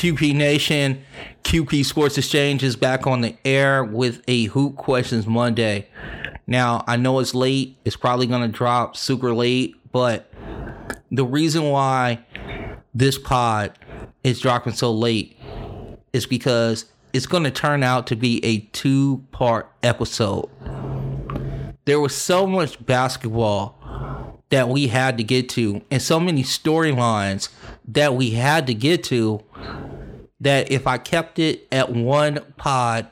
QP Nation, QP Sports Exchange is back on the air with a Hoop Questions Monday. Now, I know it's late. It's probably going to drop super late, but the reason why this pod is dropping so late is because it's going to turn out to be a two part episode. There was so much basketball that we had to get to, and so many storylines that we had to get to, that if I kept it at one pod,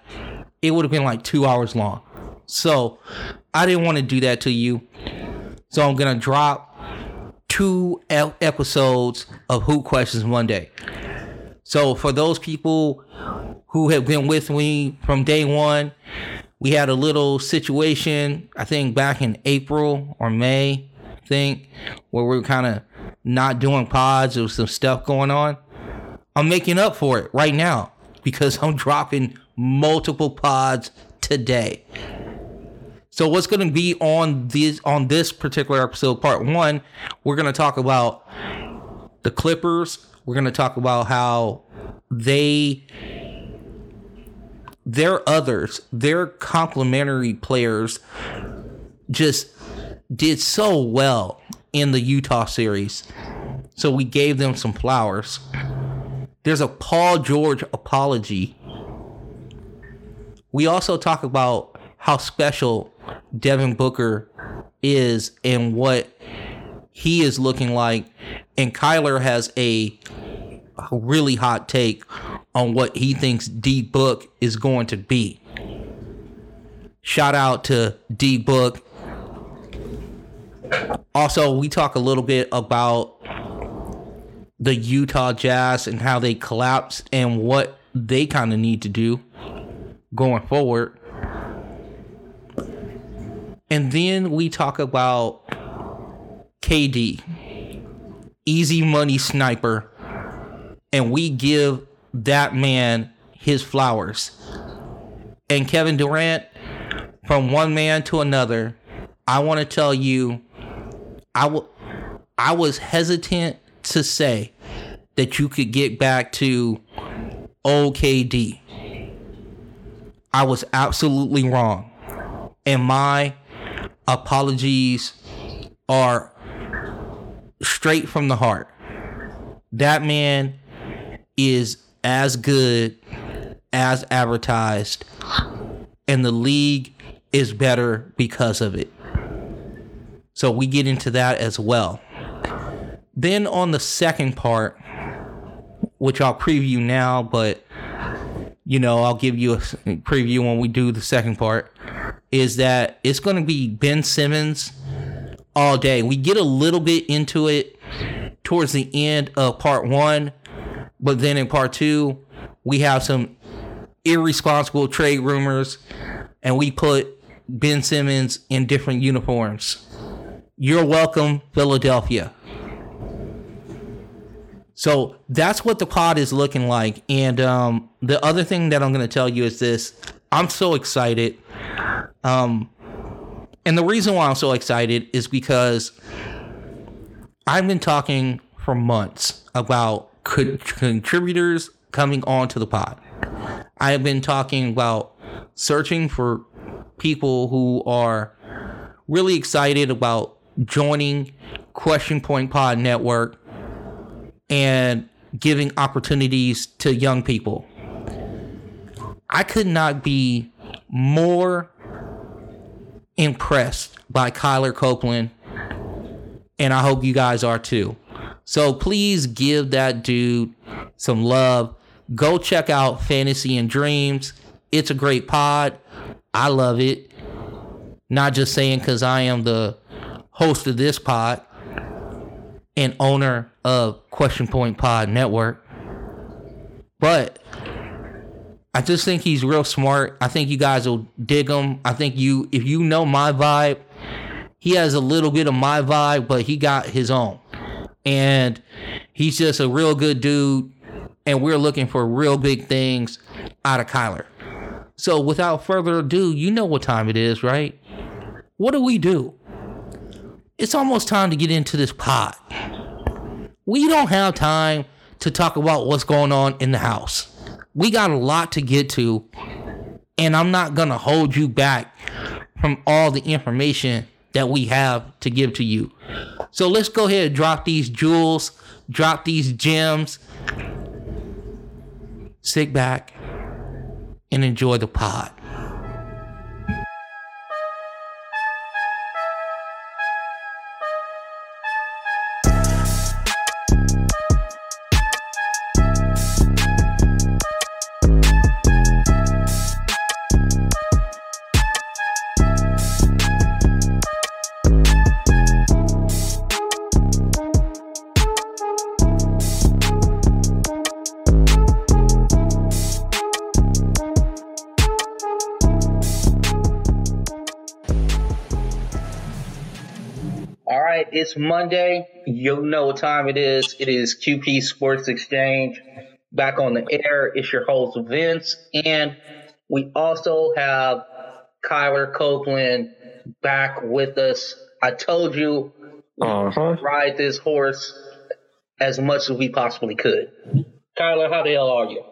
it would have been like two hours long. So I didn't want to do that to you. So I'm going to drop two episodes of Who Questions Monday. So for those people who have been with me from day one, we had a little situation, I think back in April or May, think, where we were kind of not doing pods. There was some stuff going on. I'm making up for it right now because I'm dropping multiple pods today. So what's going to be on this on this particular episode, part one, we're going to talk about the Clippers. We're going to talk about how they their others, their complementary players, just did so well in the Utah series. So we gave them some flowers. There's a Paul George apology. We also talk about how special Devin Booker is and what he is looking like. And Kyler has a really hot take on what he thinks D Book is going to be. Shout out to D Book. Also, we talk a little bit about the Utah Jazz and how they collapsed and what they kind of need to do going forward. And then we talk about KD, easy money sniper, and we give that man his flowers. And Kevin Durant, from one man to another, I want to tell you, I, w- I was hesitant to say that you could get back to OKD. I was absolutely wrong. And my apologies are straight from the heart. That man is as good as advertised, and the league is better because of it. So we get into that as well. Then on the second part, which I'll preview now, but you know, I'll give you a preview when we do the second part, is that it's going to be Ben Simmons all day. We get a little bit into it towards the end of part one, but then in part two, we have some irresponsible trade rumors, and we put Ben Simmons in different uniforms. You're welcome, Philadelphia. So that's what the pod is looking like. And um, the other thing that I'm going to tell you is this I'm so excited. Um, and the reason why I'm so excited is because I've been talking for months about co- contributors coming onto the pod. I have been talking about searching for people who are really excited about joining Question Point Pod Network and giving opportunities to young people. I could not be more impressed by Kyler Copeland, and I hope you guys are too. So please give that dude some love. Go check out Fantasy and Dreams. It's a great pod. I love it. Not just saying because I am the host of this pod and owner of Question Point Pod Network. But I just think he's real smart. I think you guys will dig him. I think you, if you know my vibe, he has a little bit of my vibe, but he got his own and he's just a real good dude. And we're looking for real big things out of Kyler. So without further ado, you know what time it is, right? What do we do? It's almost time to get into this pot. We don't have time to talk about what's going on in the house. We got a lot to get to, and I'm not going to hold you back from all the information that we have to give to you. So let's go ahead and drop these jewels, drop these gems. Sit back and enjoy the pod. It's Monday. You know what time it is. It is QP Sports Exchange back on the air. It's your host, Vince. And we also have Kyler Copeland back with us. I told you, uh-huh. ride this horse as much as we possibly could. Kyler, how the hell are you?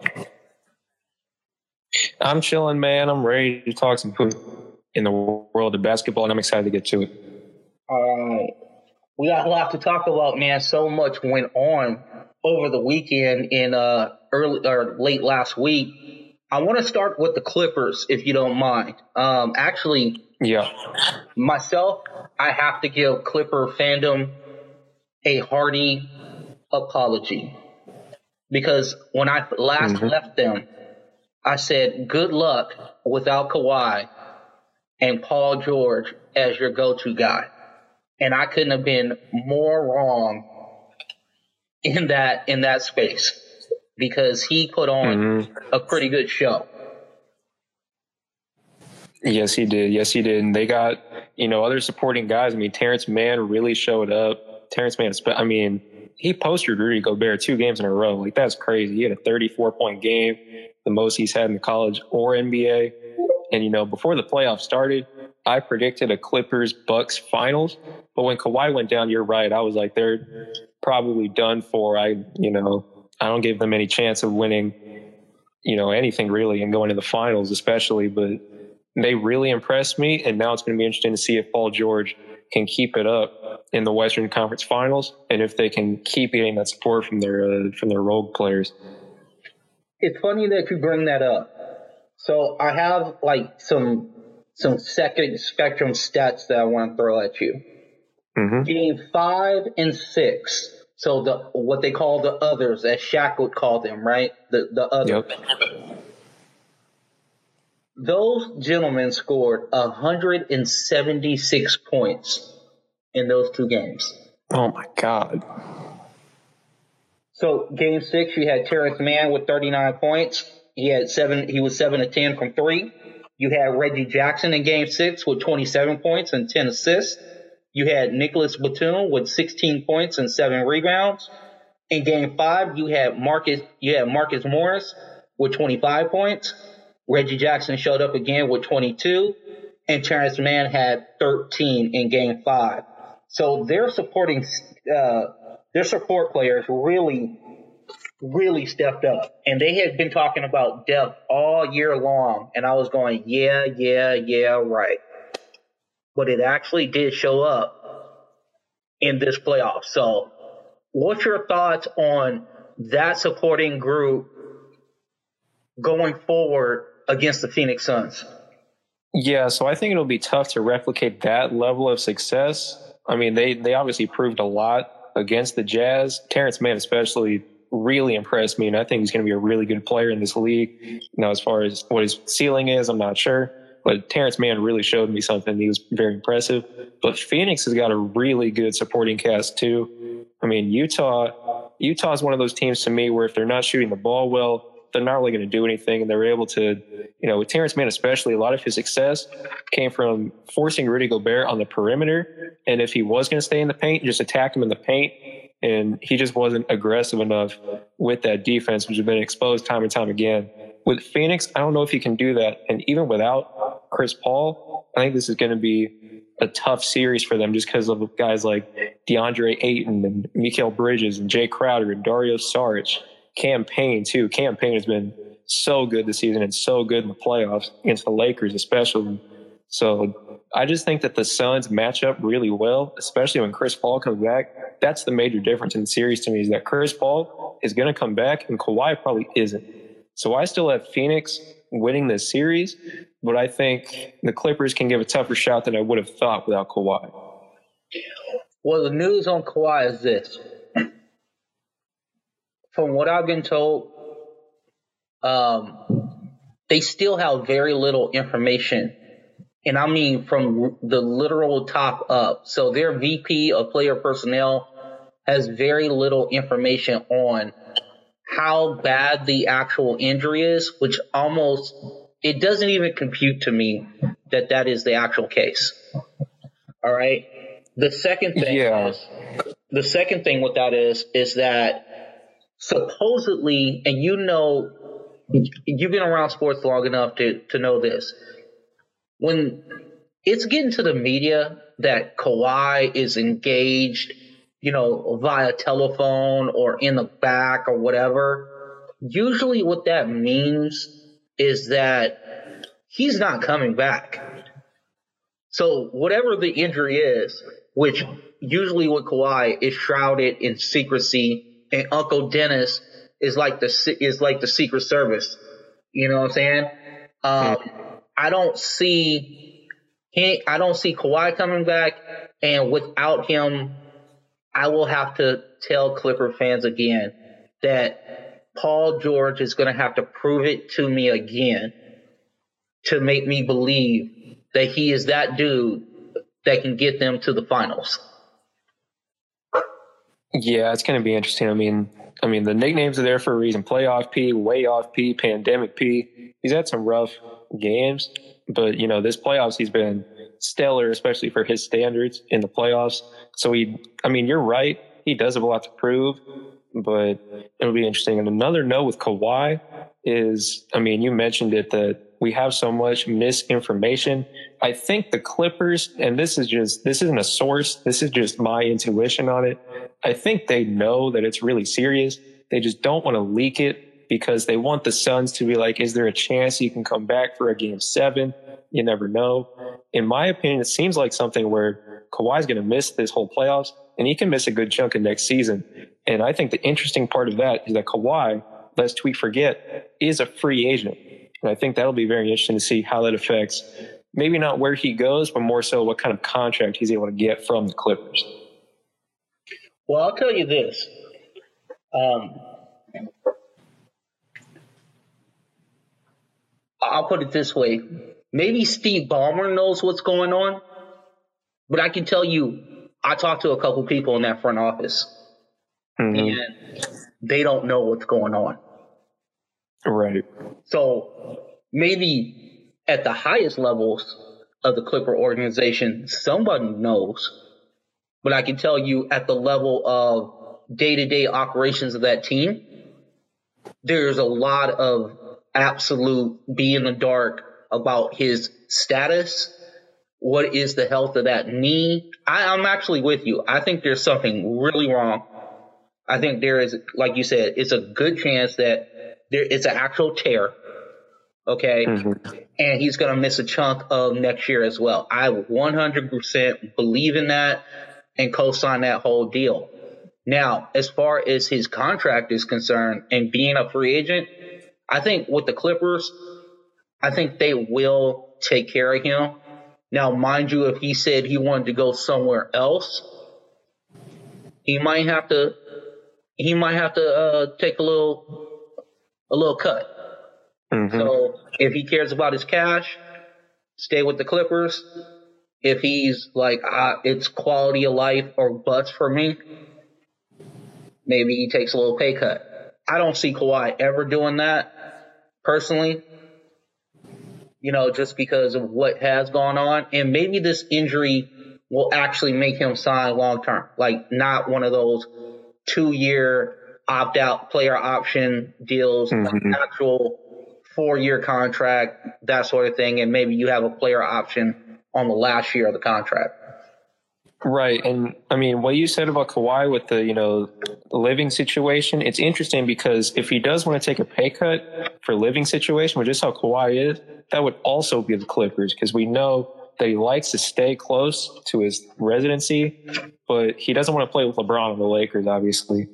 I'm chilling, man. I'm ready to talk some poop in the world of basketball, and I'm excited to get to it. All right we got a lot to talk about, man. So much went on over the weekend in uh early or late last week. I want to start with the Clippers, if you don't mind. Um, actually, yeah, myself, I have to give Clipper fandom a hearty apology because when I last mm-hmm. left them, I said, "Good luck without Kawhi and Paul George as your go-to guy." And I couldn't have been more wrong in that in that space because he put on mm-hmm. a pretty good show. Yes, he did. Yes, he did. And they got you know other supporting guys. I mean, Terance Mann really showed up. Terance Mann, I mean, he posted Rudy Gobert two games in a row. Like that's crazy. He had a 34 point game, the most he's had in the college or NBA. And you know, before the playoffs started, I predicted a Clippers Bucks finals, but when Kawhi went down, you're right. I was like, they're probably done for. I, you know, I don't give them any chance of winning, you know, anything really and going to the finals, especially. But they really impressed me, and now it's going to be interesting to see if Paul George can keep it up in the Western Conference Finals, and if they can keep getting that support from their uh, from their role players. It's funny that you bring that up. So I have like some some second spectrum stats that I want to throw at you. Mm-hmm. Game five and six. So the what they call the others, as Shaq would call them, right? The the others. Yep. Those gentlemen scored 176 points in those two games. Oh my god. So game six, you had Terance Mann with 39 points. He had seven. He was seven to ten from three. You had Reggie Jackson in game six with 27 points and 10 assists. You had Nicolas Batum with 16 points and seven rebounds. In game five, you had Marcus, you had Marcus Morris with 25 points. Reggie Jackson showed up again with 22 and Terance Mann had 13 in game five. So their supporting, uh, their support players really really stepped up. And they had been talking about depth all year long. And I was going, yeah, yeah, yeah, right. But it actually did show up in this playoff. So, what's your thoughts on that supporting group going forward against the Phoenix Suns? Yeah, so I think it'll be tough to replicate that level of success. I mean, they they obviously proved a lot against the Jazz. Terance Mann, especially, really impressed me, and I think he's going to be a really good player in this league. You know, as far as what his ceiling is, I'm not sure. But Terance Mann really showed me something. He was very impressive. But Phoenix has got a really good supporting cast too. I mean, Utah, Utah is one of those teams to me where if they're not shooting the ball well, they're not really going to do anything. And they're able to, you know, with Terance Mann especially, a lot of his success came from forcing Rudy Gobert on the perimeter. And if he was going to stay in the paint, just attack him in the paint and he just wasn't aggressive enough with that defense, which has been exposed time and time again. With Phoenix, I don't know if he can do that. And even without Chris Paul, I think this is going to be a tough series for them just because of guys like DeAndre Ayton and Mikal Bridges and Jae Crowder and Dario Saric. Cam Payne too. Cam Payne has been so good this season and so good in the playoffs against the Lakers, especially. So I just think that the Suns match up really well, especially when Chris Paul comes back. That's the major difference in the series to me is that Chris Paul is going to come back and Kawhi probably isn't. So I still have Phoenix winning this series, but I think the Clippers can give a tougher shot than I would have thought without Kawhi. Well, the news on Kawhi is this. From what I've been told, um, they still have very little information. And I mean from the literal top up. So their VP of player personnel has very little information on how bad the actual injury is, which almost, it doesn't even compute to me that that is the actual case. All right. The second thing Yeah. is, the second thing with that is, is that supposedly, and you know, you've been around sports long enough to, to know this. When it's getting to the media that Kawhi is engaged, you know, via telephone or in the back or whatever, usually what that means is that he's not coming back. So whatever the injury is, which usually with Kawhi is shrouded in secrecy, and Uncle Dennis is like the is like the Secret Service. You know what I'm saying? Um, I don't see he, I don't see Kawhi coming back, and without him, I will have to tell Clipper fans again that Paul George is going to have to prove it to me again to make me believe that he is that dude that can get them to the finals. Yeah, it's going to be interesting. I mean, I mean, the nicknames are there for a reason. Playoff P, way off P, pandemic P. He's had some rough games, but you know, this playoffs he's been stellar, especially for his standards in the playoffs. So he, I mean, you're right. He does have a lot to prove, but it'll be interesting. And another note with Kawhi is, I mean, you mentioned it that we have so much misinformation. I think the Clippers, and this is just, this isn't a source. This is just my intuition on it. I think they know that it's really serious. They just don't want to leak it because they want the Suns to be like, is there a chance you can come back for a game seven? You never know. In my opinion, it seems like something where Kawhi's going to miss this whole playoffs and he can miss a good chunk of next season. And I think the interesting part of that is that Kawhi, lest we forget, is a free agent. And I think that'll be very interesting to see how that affects maybe not where he goes, but more so what kind of contract he's able to get from the Clippers. Well, I'll tell you this. Um, I'll put it this way. Maybe Steve Ballmer knows what's going on, but I can tell you, I talked to a couple people in that front office, Mhm. and they don't know what's going on. Right. So maybe at the highest levels of the Clipper organization, somebody knows. But I can tell you at the level of day to day operations of that team, there's a lot of absolute be in the dark about his status. What is the health of that knee? I, I'm actually with you. I think there's something really wrong. I think there is, like you said, it's a good chance that there it's an actual tear. Okay. Mhm. And he's going to miss a chunk of next year as well. I 100% believe in that and co-sign that whole deal. Now, as far as his contract is concerned and being a free agent, I think with the Clippers, I think they will take care of him. Now, mind you, if he said he wanted to go somewhere else, he might have to he might have to uh, take a little a little cut. Mhm. So if he cares about his cash, stay with the Clippers. If he's like, ah, it's quality of life or bust for me, maybe he takes a little pay cut. I don't see Kawhi ever doing that personally. You know, just because of what has gone on, and maybe this injury will actually make him sign long term, like not one of those two year opt out player option deals, like Mhm. actual four year contract, that sort of thing, and maybe you have a player option on the last year of the contract. Right. And I mean, what you said about Kawhi with the, you know, living situation, it's interesting because if he does want to take a pay cut for living situation, which is how Kawhi is, that would also be the Clippers because we know that he likes to stay close to his residency, but he doesn't want to play with LeBron on the Lakers, obviously.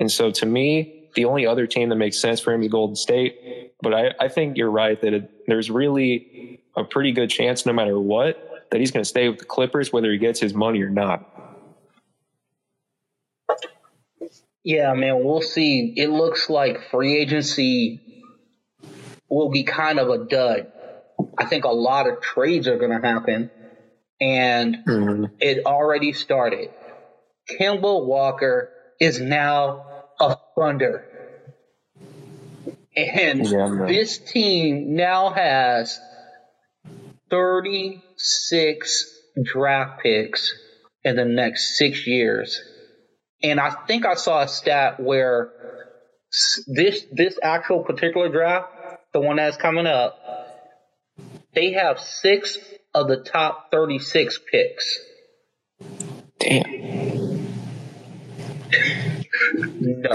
And so to me, the only other team that makes sense for him is Golden State. But I, I think you're right that it, there's really a pretty good chance, no matter what, that he's going to stay with the Clippers, whether he gets his money or not. Yeah, man, we'll see. It looks like free agency will be kind of a dud. I think a lot of trades are going to happen, and mm-hmm. it already started. Kemba Walker is now a Thunder. And yeah, this team now has 36 draft picks in the next six years. And I think I saw a stat where this this actual particular draft, the one that's coming up, they have six of the top 36 picks. Damn. no.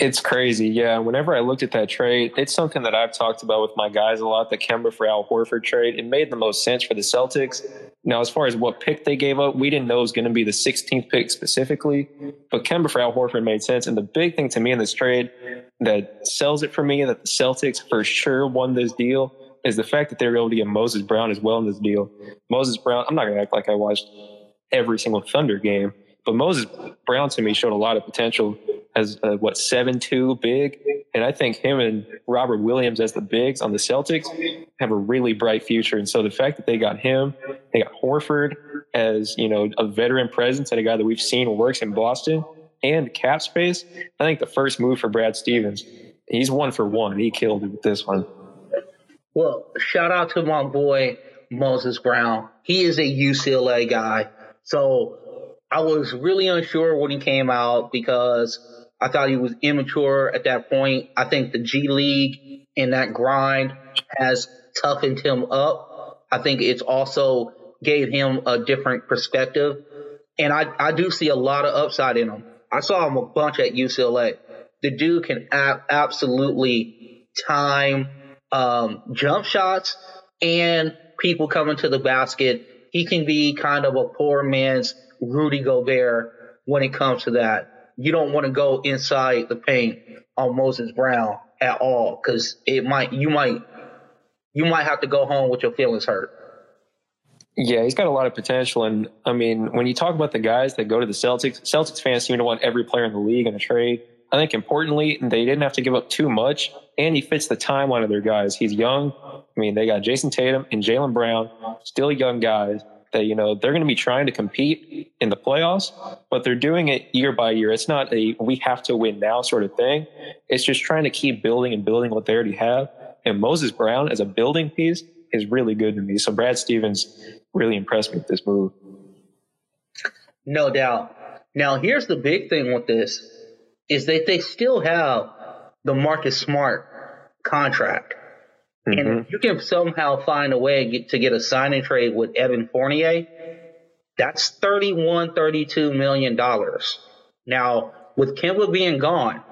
It's crazy. Yeah. Whenever I looked at that trade, it's something that I've talked about with my guys a lot. The Kemba for Al Horford trade. It made the most sense for the Celtics. Now, as far as what pick they gave up, we didn't know it was going to be the 16th pick specifically, but Kemba for Al Horford made sense. And the big thing to me in this trade that sells it for me that the Celtics for sure won this deal is the fact that they were able to get Moses Brown as well in this deal. Moses Brown, I'm not going to act like I watched every single Thunder game, but Moses Brown to me showed a lot of potential as a, what seven two big, and I think him and Robert Williams as the bigs on the Celtics have a really bright future. And so the fact that they got him, they got Horford as you know a veteran presence and a guy that we've seen works in Boston and cap space. I think the first move for Brad Stevens. He's one for one. He killed it with this one. Well, shout out to my boy Moses Brown. He is a UCLA guy. So I was really unsure when he came out because I thought he was immature at that point. I think the G League and that grind has toughened him up. I think it's also gave him a different perspective. And I, I do see a lot of upside in him. I saw him a bunch at UCLA. The dude can a- absolutely time um, jump shots and people coming to the basket. He can be kind of a poor man's Rudy Gobert when it comes to that you don't want to go inside the paint on Moses Brown at all because it might you might you might have to go home with your feelings hurt. Yeah, he's got a lot of potential, and I mean, when you talk about the guys that go to the Celtics, Celtics fans seem to want every player in the league in a trade. I think importantly, they didn't have to give up too much, and he fits the timeline of their guys. He's young. I mean, they got Jayson Tatum and Jaylen Brown, still young guys that you know they're going to be trying to compete in the playoffs, but they're doing it year by year. It's not a we have to win now sort of thing. It's just trying to keep building and building what they already have. And Moses Brown as a building piece is really good to me. So Brad Stevens really impressed me with this move. No doubt. Now here's the big thing with this is that they still have the Marcus Smart contract. Mm-hmm. And if you can somehow find a way get, to get a signing trade with Evan Fournier, that's 31, 32 million dollars. Now, with Kemba being gone,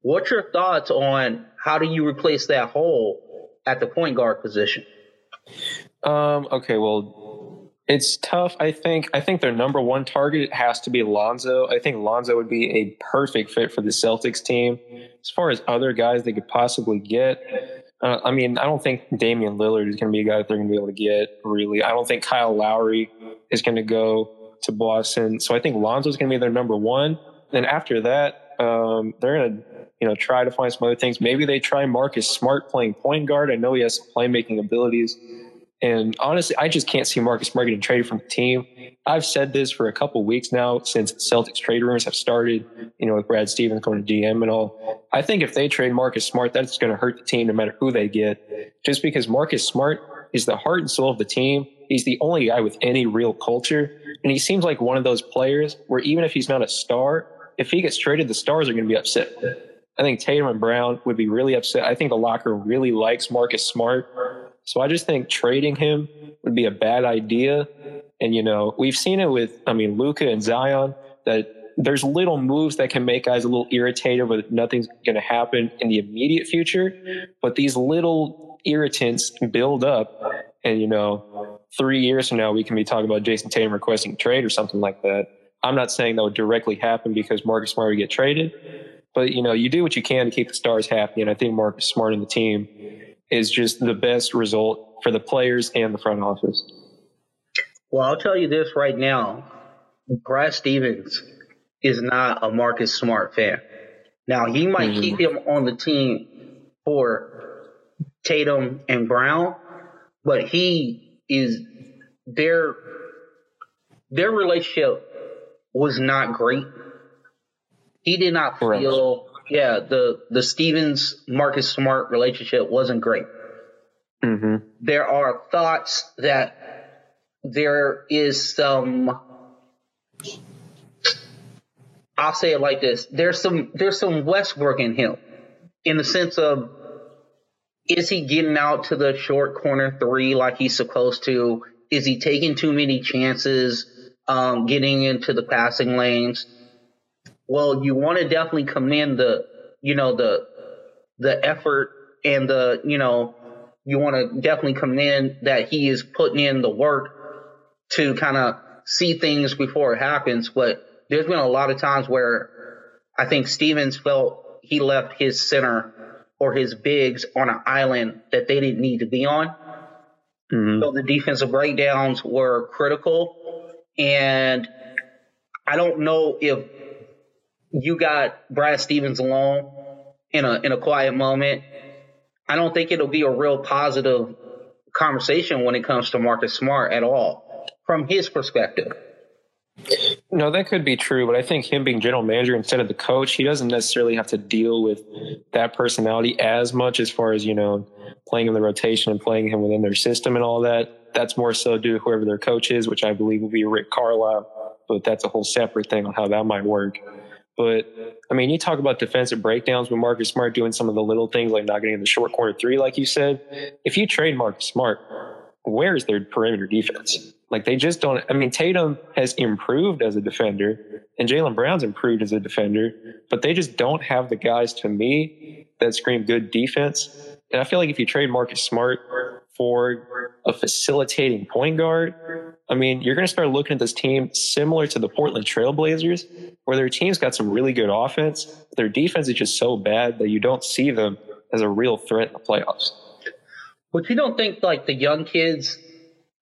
what's your thoughts on how do you replace that hole at the point guard position? Um, okay, well, it's tough. I think I think their number one target has to be Lonzo. I think Lonzo would be a perfect fit for the Celtics team. As far as other guys they could possibly get, uh, I mean, I don't think Damian Lillard is going to be a guy that they're going to be able to get. Really, I don't think Kyle Lowry is going to go to Boston. So I think Lonzo is going to be their number one. Then after that, um, they're going to you know try to find some other things. Maybe they try Marcus Smart playing point guard. I know he has some playmaking abilities. And honestly, I just can't see Marcus Smart getting traded from the team. I've said this for a couple weeks now since Celtics trade rumors have started, you know, with Brad Stevens going to GM and all. I think if they trade Marcus Smart, that's going to hurt the team no matter who they get. Just because Marcus Smart is the heart and soul of the team. He's the only guy with any real culture. And he seems like one of those players where even if he's not a star, if he gets traded, the stars are going to be upset. I think Tatum and Brown would be really upset. I think the locker really likes Marcus Smart. So I just think trading him would be a bad idea. And, you know, we've seen it with, I mean, Luka and Zion that there's little moves that can make guys a little irritated, but nothing's going to happen in the immediate future. But these little irritants build up. And, you know, three years from now, we can be talking about Jayson Tatum requesting a trade or something like that. I'm not saying that would directly happen because Marcus Smart would get traded, but you know, you do what you can to keep the stars happy. And I think Marcus Smart and the team is just the best result for the players and the front office. Well, I'll tell you this right now. Brad Stevens is not a Marcus Smart fan. Now, he might mm-hmm. keep him on the team for Tatum and Brown, but he is their their relationship was not great. He did not feel yeah, the the Stevens Marcus Smart relationship wasn't great. Mm-hmm. There are thoughts that there is some. I'll say it like this: there's some there's some Westbrook in him, in the sense of is he getting out to the short corner three like he's supposed to? Is he taking too many chances, um, getting into the passing lanes? Well, you want to definitely commend the, you know, the, the effort and the, you know, you want to definitely commend that he is putting in the work to kind of see things before it happens. But there's been a lot of times where I think Stevens felt he left his center or his bigs on an island that they didn't need to be on. Mm-hmm. So the defensive breakdowns were critical. And I don't know if you got Brad Stevens alone in a in a quiet moment, I don't think it'll be a real positive conversation when it comes to Marcus Smart at all from his perspective. No, that could be true, but I think him being general manager instead of the coach, he doesn't necessarily have to deal with that personality as much as far as, you know, playing in the rotation and playing him within their system and all that. That's more so due to whoever their coach is, which I believe will be Rick Carlisle, but that's a whole separate thing on how that might work. But I mean, you talk about defensive breakdowns with Marcus Smart doing some of the little things like not getting in the short corner three, like you said. If you trade Marcus Smart, where is their perimeter defense? Like they just don't. I mean, Tatum has improved as a defender, and Jaylen Brown's improved as a defender, but they just don't have the guys to me that scream good defense. And I feel like if you trade Marcus Smart for a facilitating point guard, I mean, you're going to start looking at this team similar to the Portland Trailblazers, where their team's got some really good offense. But Their defense is just so bad that you don't see them as a real threat in the playoffs. But you don't think like the young kids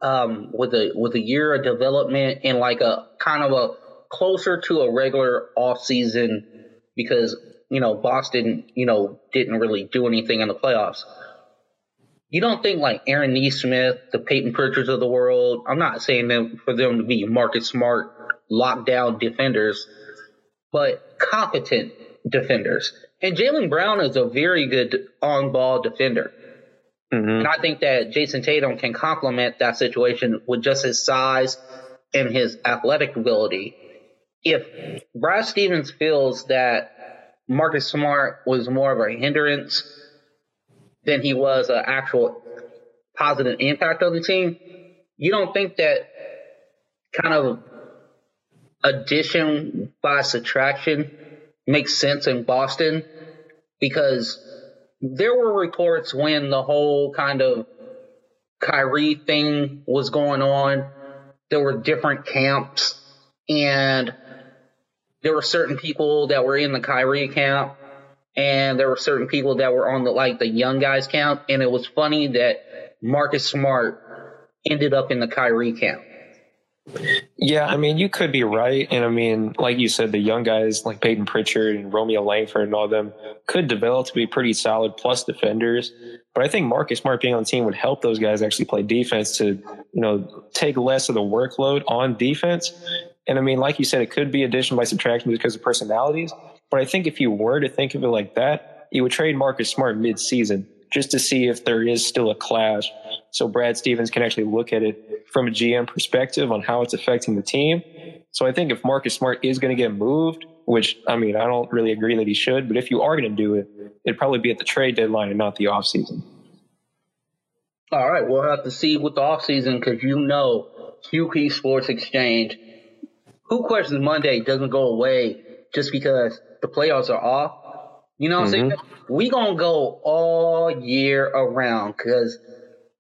um, with a with a year of development and like a kind of a closer to a regular off season because you know Boston you know didn't really do anything in the playoffs you don't think like Aaron Nesmith, the Payton Pritchards of the world, I'm not saying them for them to be Marcus Smart, lockdown defenders, but competent defenders. And Jaylen Brown is a very good on ball defender. Mm-hmm. And I think that Jayson Tatum can complement that situation with just his size and his athletic ability. If Brad Stevens feels that Marcus Smart was more of a hindrance than he was an actual positive impact on the team, you don't think that kind of addition by subtraction makes sense in Boston? Because there were reports when the whole kind of Kyrie thing was going on. There were different camps, and there were certain people that were in the Kyrie camp and there were certain people that were on the like the young guys camp, and it was funny that Marcus Smart ended up in the Kyrie camp. Yeah, I mean, you could be right. And I mean, like you said, the young guys like Payton Pritchard and Romeo Langford and all them could develop to be pretty solid plus defenders. But I think Marcus Smart being on the team would help those guys actually play defense to, you know, take less of the workload on defense. And I mean, like you said, it could be addition by subtraction because of personalities. But I think if you were to think of it like that, you would trade Marcus Smart mid-season just to see if there is still a clash. So Brad Stevens can actually look at it from a GM perspective on how it's affecting the team. So I think if Marcus Smart is going to get moved, which I mean, I don't really agree that he should, but if you are going to do it, it'd probably be at the trade deadline and not the offseason. All right, we'll have to see with the offseason because you know QP Sports Exchange. Who questions Monday doesn't go away just because the playoffs are off. You know what mm-hmm. I'm saying? We gonna go all year around because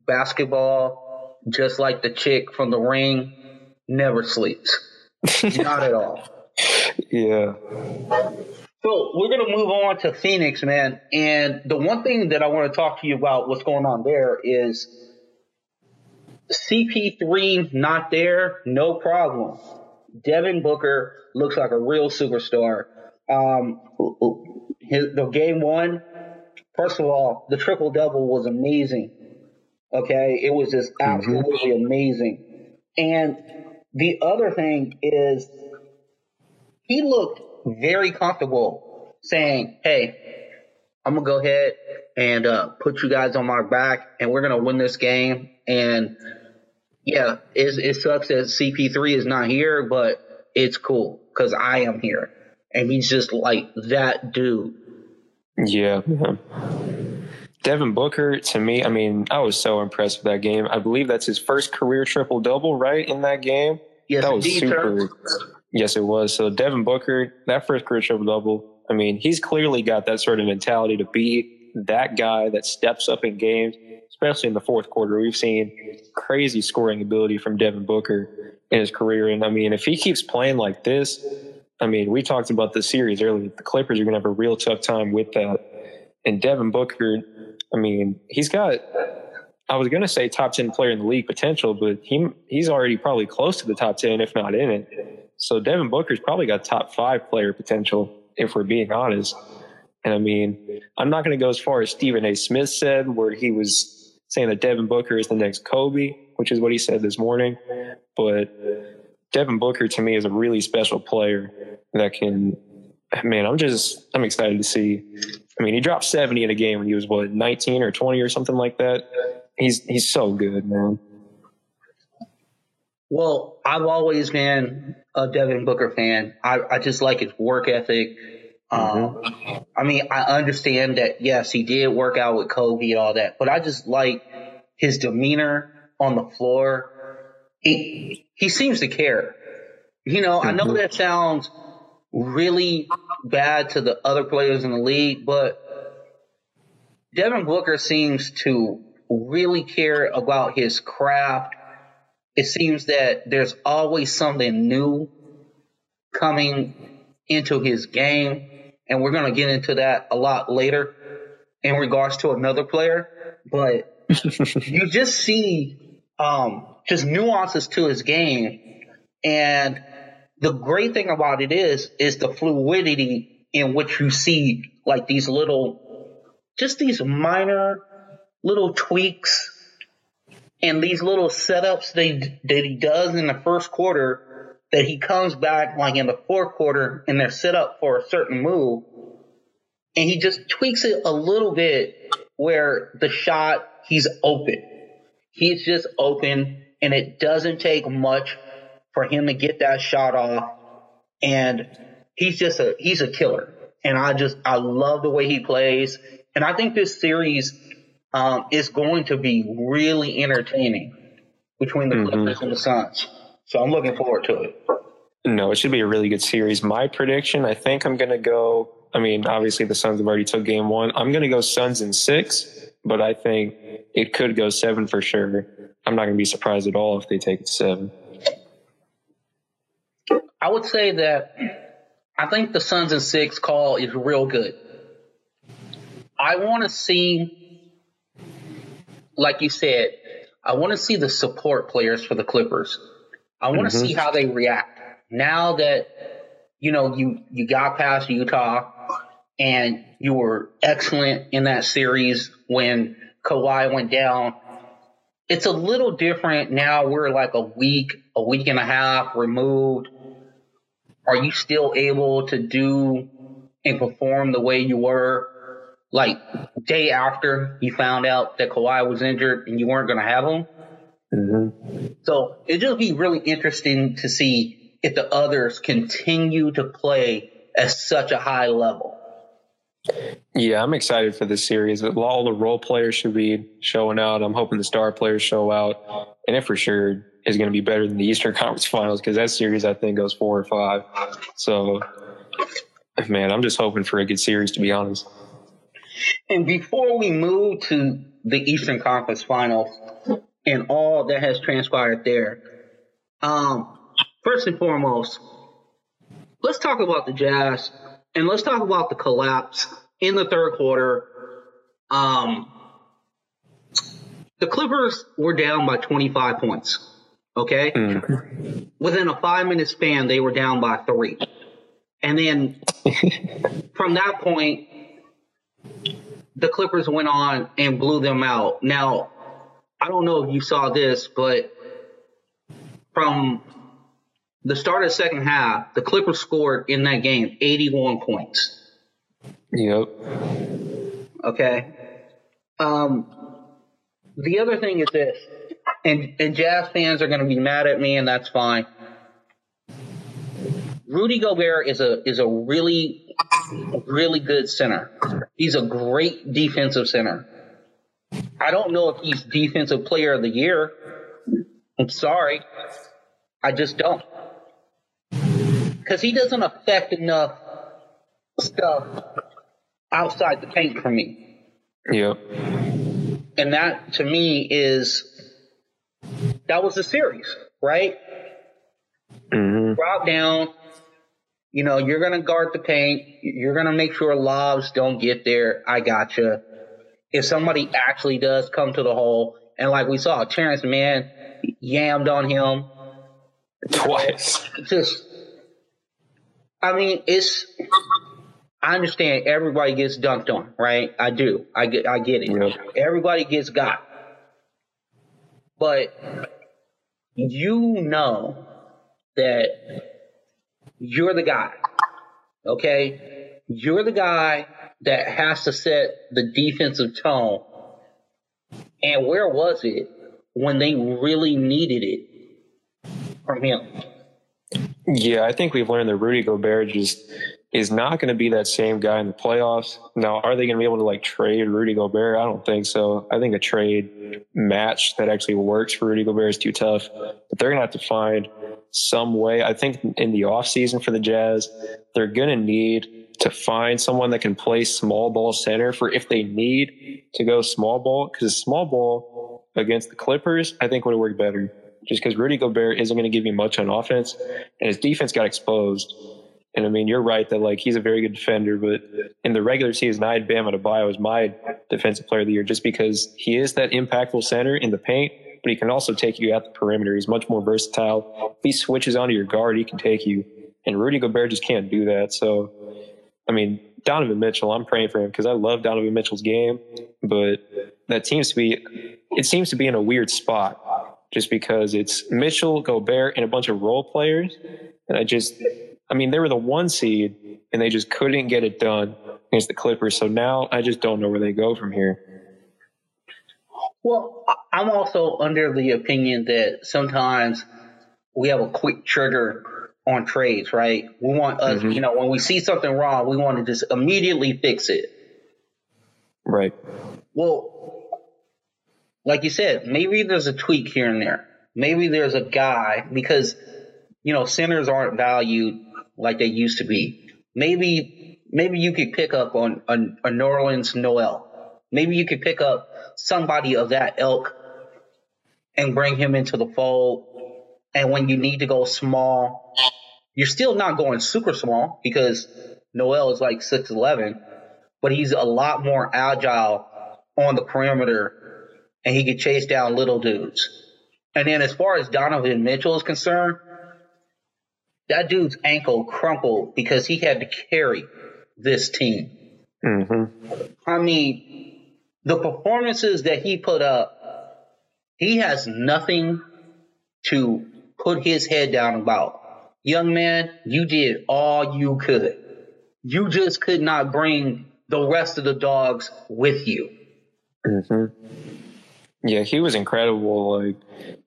basketball, just like the chick from the ring, never sleeps. Not at all. Yeah. So we're gonna move on to Phoenix, man. And the one thing that I want to talk to you about what's going on there is CP3 not there, no problem. Devin Booker looks like a real superstar. Um, his, the game one, first of all, the triple double was amazing. Okay, it was just mm-hmm. absolutely mm-hmm. amazing. And the other thing is, he looked very comfortable saying, "Hey, I'm gonna go ahead and uh, put you guys on my back, and we're gonna win this game." And yeah, it, it sucks that CP3 is not here, but it's cool because I am here. And he's just like that dude. Yeah. Devin Booker, to me, I mean, I was so impressed with that game. I believe that's his first career triple double, right? In that game. Yes, that was super. Yes, it was. So Devin Booker, that first career triple double. I mean, he's clearly got that sort of mentality to be that guy that steps up in games especially in the fourth quarter. We've seen crazy scoring ability from Devin Booker in his career. And I mean, if he keeps playing like this, I mean, we talked about the series earlier. The Clippers are going to have a real tough time with that. And Devin Booker, I mean, he's got, I was going to say top 10 player in the league potential, but he he's already probably close to the top 10, if not in it. So Devin Booker's probably got top five player potential, if we're being honest. And I mean, I'm not going to go as far as Stephen A. Smith said, where he was saying that Devin Booker is the next Kobe, which is what he said this morning. But Devin Booker to me is a really special player that can, man, I'm just, I'm excited to see. I mean, he dropped 70 in a game when he was what, 19 or 20 or something like that. He's, he's so good, man. Well, I've always been a Devin Booker fan. I, I just like his work ethic. Mm-hmm. Um, I mean, I understand that yes, he did work out with Kobe and all that, but I just like his demeanor on the floor. He he seems to care. You know, mm-hmm. I know mm-hmm. that sounds really bad to the other players in the league, but Devin Booker seems to really care about his craft. It seems that there's always something new coming into his game and we're going to get into that a lot later in regards to another player. But you just see um, just nuances to his game, and the great thing about it is is the fluidity in which you see like these little, just these minor little tweaks and these little setups that that he does in the first quarter that he comes back like in the fourth quarter and they're set up for a certain move. And he just tweaks it a little bit where the shot he's open. He's just open and it doesn't take much for him to get that shot off and he's just a he's a killer. And I just I love the way he plays and I think this series um, is going to be really entertaining between the mm-hmm. Clippers mm-hmm. and the Suns. So I'm looking forward to it. No, it should be a really good series. My prediction, I think I'm going to go. I mean, obviously the Suns have already took game one. I'm going to go Suns in six, but I think it could go seven for sure. I'm not going to be surprised at all if they take it seven. I would say that I think the Suns and six call is real good. I want to see, like you said, I want to see the support players for the Clippers. I want to mm-hmm. see how they react now that you know you you got past Utah and you were excellent in that series when Kawhi went down. It's a little different now. We're like a week, a week and a half removed. Are you still able to do and perform the way you were like day after you found out that Kawhi was injured and you weren't going to have him? Mm-hmm. So it'll just be really interesting to see if the others continue to play at such a high level. Yeah, I'm excited for this series. All the role players should be showing out. I'm hoping the star players show out. And if for sure is going to be better than the Eastern Conference Finals because that series I think goes four or five. So, man, I'm just hoping for a good series to be honest. And before we move to the Eastern Conference Finals and all that has transpired there, um, first and foremost, let's talk about the Jazz and let's talk about the collapse in the third quarter. Um, the Clippers were down by 25 points. Okay. Mm. Within a five minute span, they were down by three. And then from that point, the Clippers went on and blew them out. Now, I don't know if you saw this, but from the start of the second half, the Clippers scored in that game 81 points. Yep. Okay. Um, the other thing is this, and, and Jazz fans are going to be mad at me, and that's fine. Rudy Gobert is a is a really really good center. He's a great defensive center. I don't know if he's defensive player of the year. I'm sorry. I just don't. Cuz he doesn't affect enough stuff outside the paint for me. Yep. And that to me is that was the series, right? Mm-hmm. Drop down, you know, you're going to guard the paint. You're going to make sure lobs don't get there. I gotcha. If somebody actually does come to the hole, and like we saw, Terance Mann yammed on him twice. Just, I mean, it's. I understand everybody gets dunked on, right? I do. I get. I get it. Yep. Everybody gets got, but you know that you're the guy. Okay? You're the guy that has to set the defensive tone. And where was it when they really needed it from him? Yeah, I think we've learned that Rudy Gobert just is not going to be that same guy in the playoffs. Now, are they going to be able to like trade Rudy Gobert? I don't think so. I think a trade match that actually works for Rudy Gobert is too tough. But they're going to have to find some way. I think in the offseason for the Jazz, they're going to need to find someone that can play small ball center for if they need to go small ball because small ball against the Clippers, I think would work better just because Rudy Gobert isn't going to give you much on offense and his defense got exposed. And I mean, you're right that like he's a very good defender, but in the regular season, I had Bam Adebayo as my defensive player of the year just because he is that impactful center in the paint but he can also take you at the perimeter. He's much more versatile. If he switches onto your guard, he can take you. And Rudy Gobert just can't do that. So, I mean, Donovan Mitchell, I'm praying for him because I love Donovan Mitchell's game, but that seems to be, it seems to be in a weird spot just because it's Mitchell, Gobert, and a bunch of role players. And I just, I mean, they were the one seed and they just couldn't get it done against the Clippers. So now I just don't know where they go from here. Well, I'm also under the opinion that sometimes we have a quick trigger on trades, right? We want us, mm-hmm. you know, when we see something wrong, we want to just immediately fix it. Right. Well, like you said, maybe there's a tweak here and there. Maybe there's a guy because, you know, centers aren't valued like they used to be. Maybe, maybe you could pick up on a, a Nerlens Noel. Maybe you could pick up somebody of that ilk and bring him into the fold. And when you need to go small, you're still not going super small because Noel is like 6'11, but he's a lot more agile on the perimeter and he could chase down little dudes. And then as far as Donovan Mitchell is concerned, that dude's ankle crumpled because he had to carry this team. Mm-hmm. I mean, the performances that he put up he has nothing to put his head down about. Young man, you did all you could. You just could not bring the rest of the dogs with you. Mm-hmm. Yeah, he was incredible. Like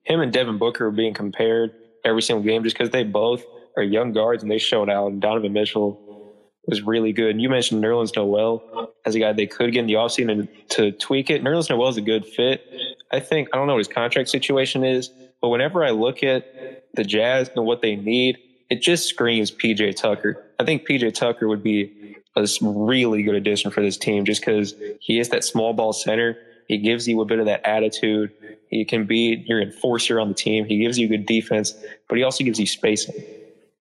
him and Devin Booker were being compared every single game just because they both are young guards and they showed out. And Donovan Mitchell was really good. And you mentioned Nerlens Noel as a guy they could get in the offseason to tweak it. Nerlens Noel is a good fit. I think I don't know what his contract situation is, But whenever I look at the Jazz and what they need, it just screams PJ Tucker. I think PJ Tucker would be a really good addition for this team just because he is that small ball center. He gives you a bit of that attitude. He can be your enforcer on the team. He gives you good defense, but he also gives you spacing.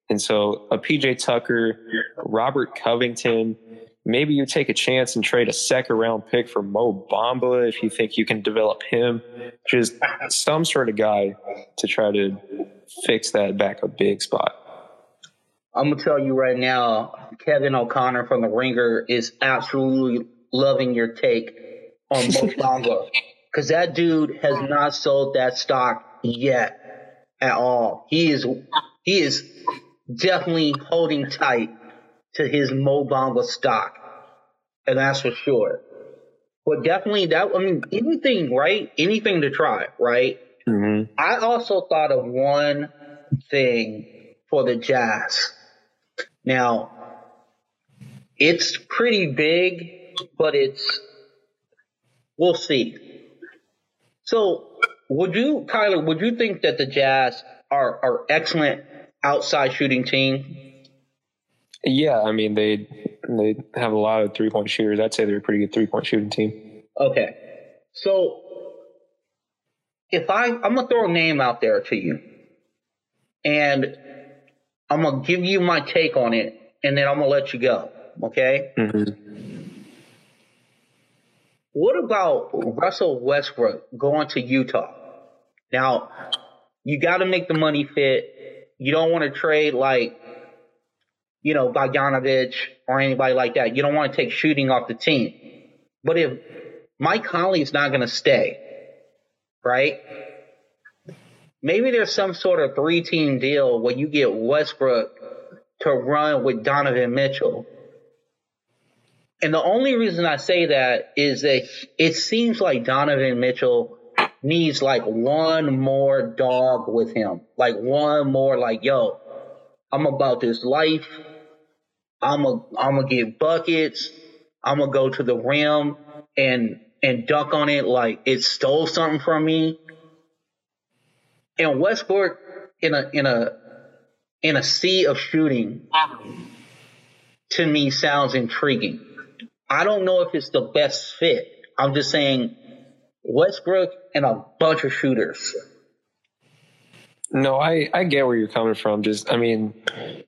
And so a PJ Tucker, Robert Covington, maybe you take a chance and trade a second round pick for Mo Bamba if you think you can develop him. Just some sort of guy to try to fix that backup big spot. I'm gonna tell you right now, Kevin O'Connor from the Ringer is absolutely loving your take on Mo because that dude has not sold that stock yet at all. He is he is definitely holding tight to his Mo Bamba stock, and that's for sure. But definitely that I mean anything right, anything to try right. Mm-hmm. I also thought of one thing for the Jazz. Now, it's pretty big, but it's we'll see. So, would you, Tyler? Would you think that the Jazz are are excellent outside shooting team? Yeah, I mean they they have a lot of three point shooters. I'd say they're a pretty good three point shooting team. Okay, so if I I'm gonna throw a name out there to you, and I'm gonna give you my take on it, and then I'm gonna let you go. Okay. Mm-hmm. What about Russell Westbrook going to Utah? Now, you got to make the money fit. You don't want to trade like, you know, Bogdanovich or anybody like that. You don't want to take shooting off the team. But if Mike Conley's not going to stay, right? Maybe there's some sort of three team deal where you get Westbrook to run with Donovan Mitchell and the only reason I say that is that it seems like Donovan Mitchell needs like one more dog with him. Like one more, like, yo, I'm about this life. I'm a, I'm gonna get buckets. I'm gonna go to the rim and, and dunk on it like it stole something from me. And Westbrook in a, in a, in a sea of shooting to me sounds intriguing. I don't know if it's the best fit. I'm just saying Westbrook and a bunch of shooters. No, I, I get where you're coming from. Just, I mean,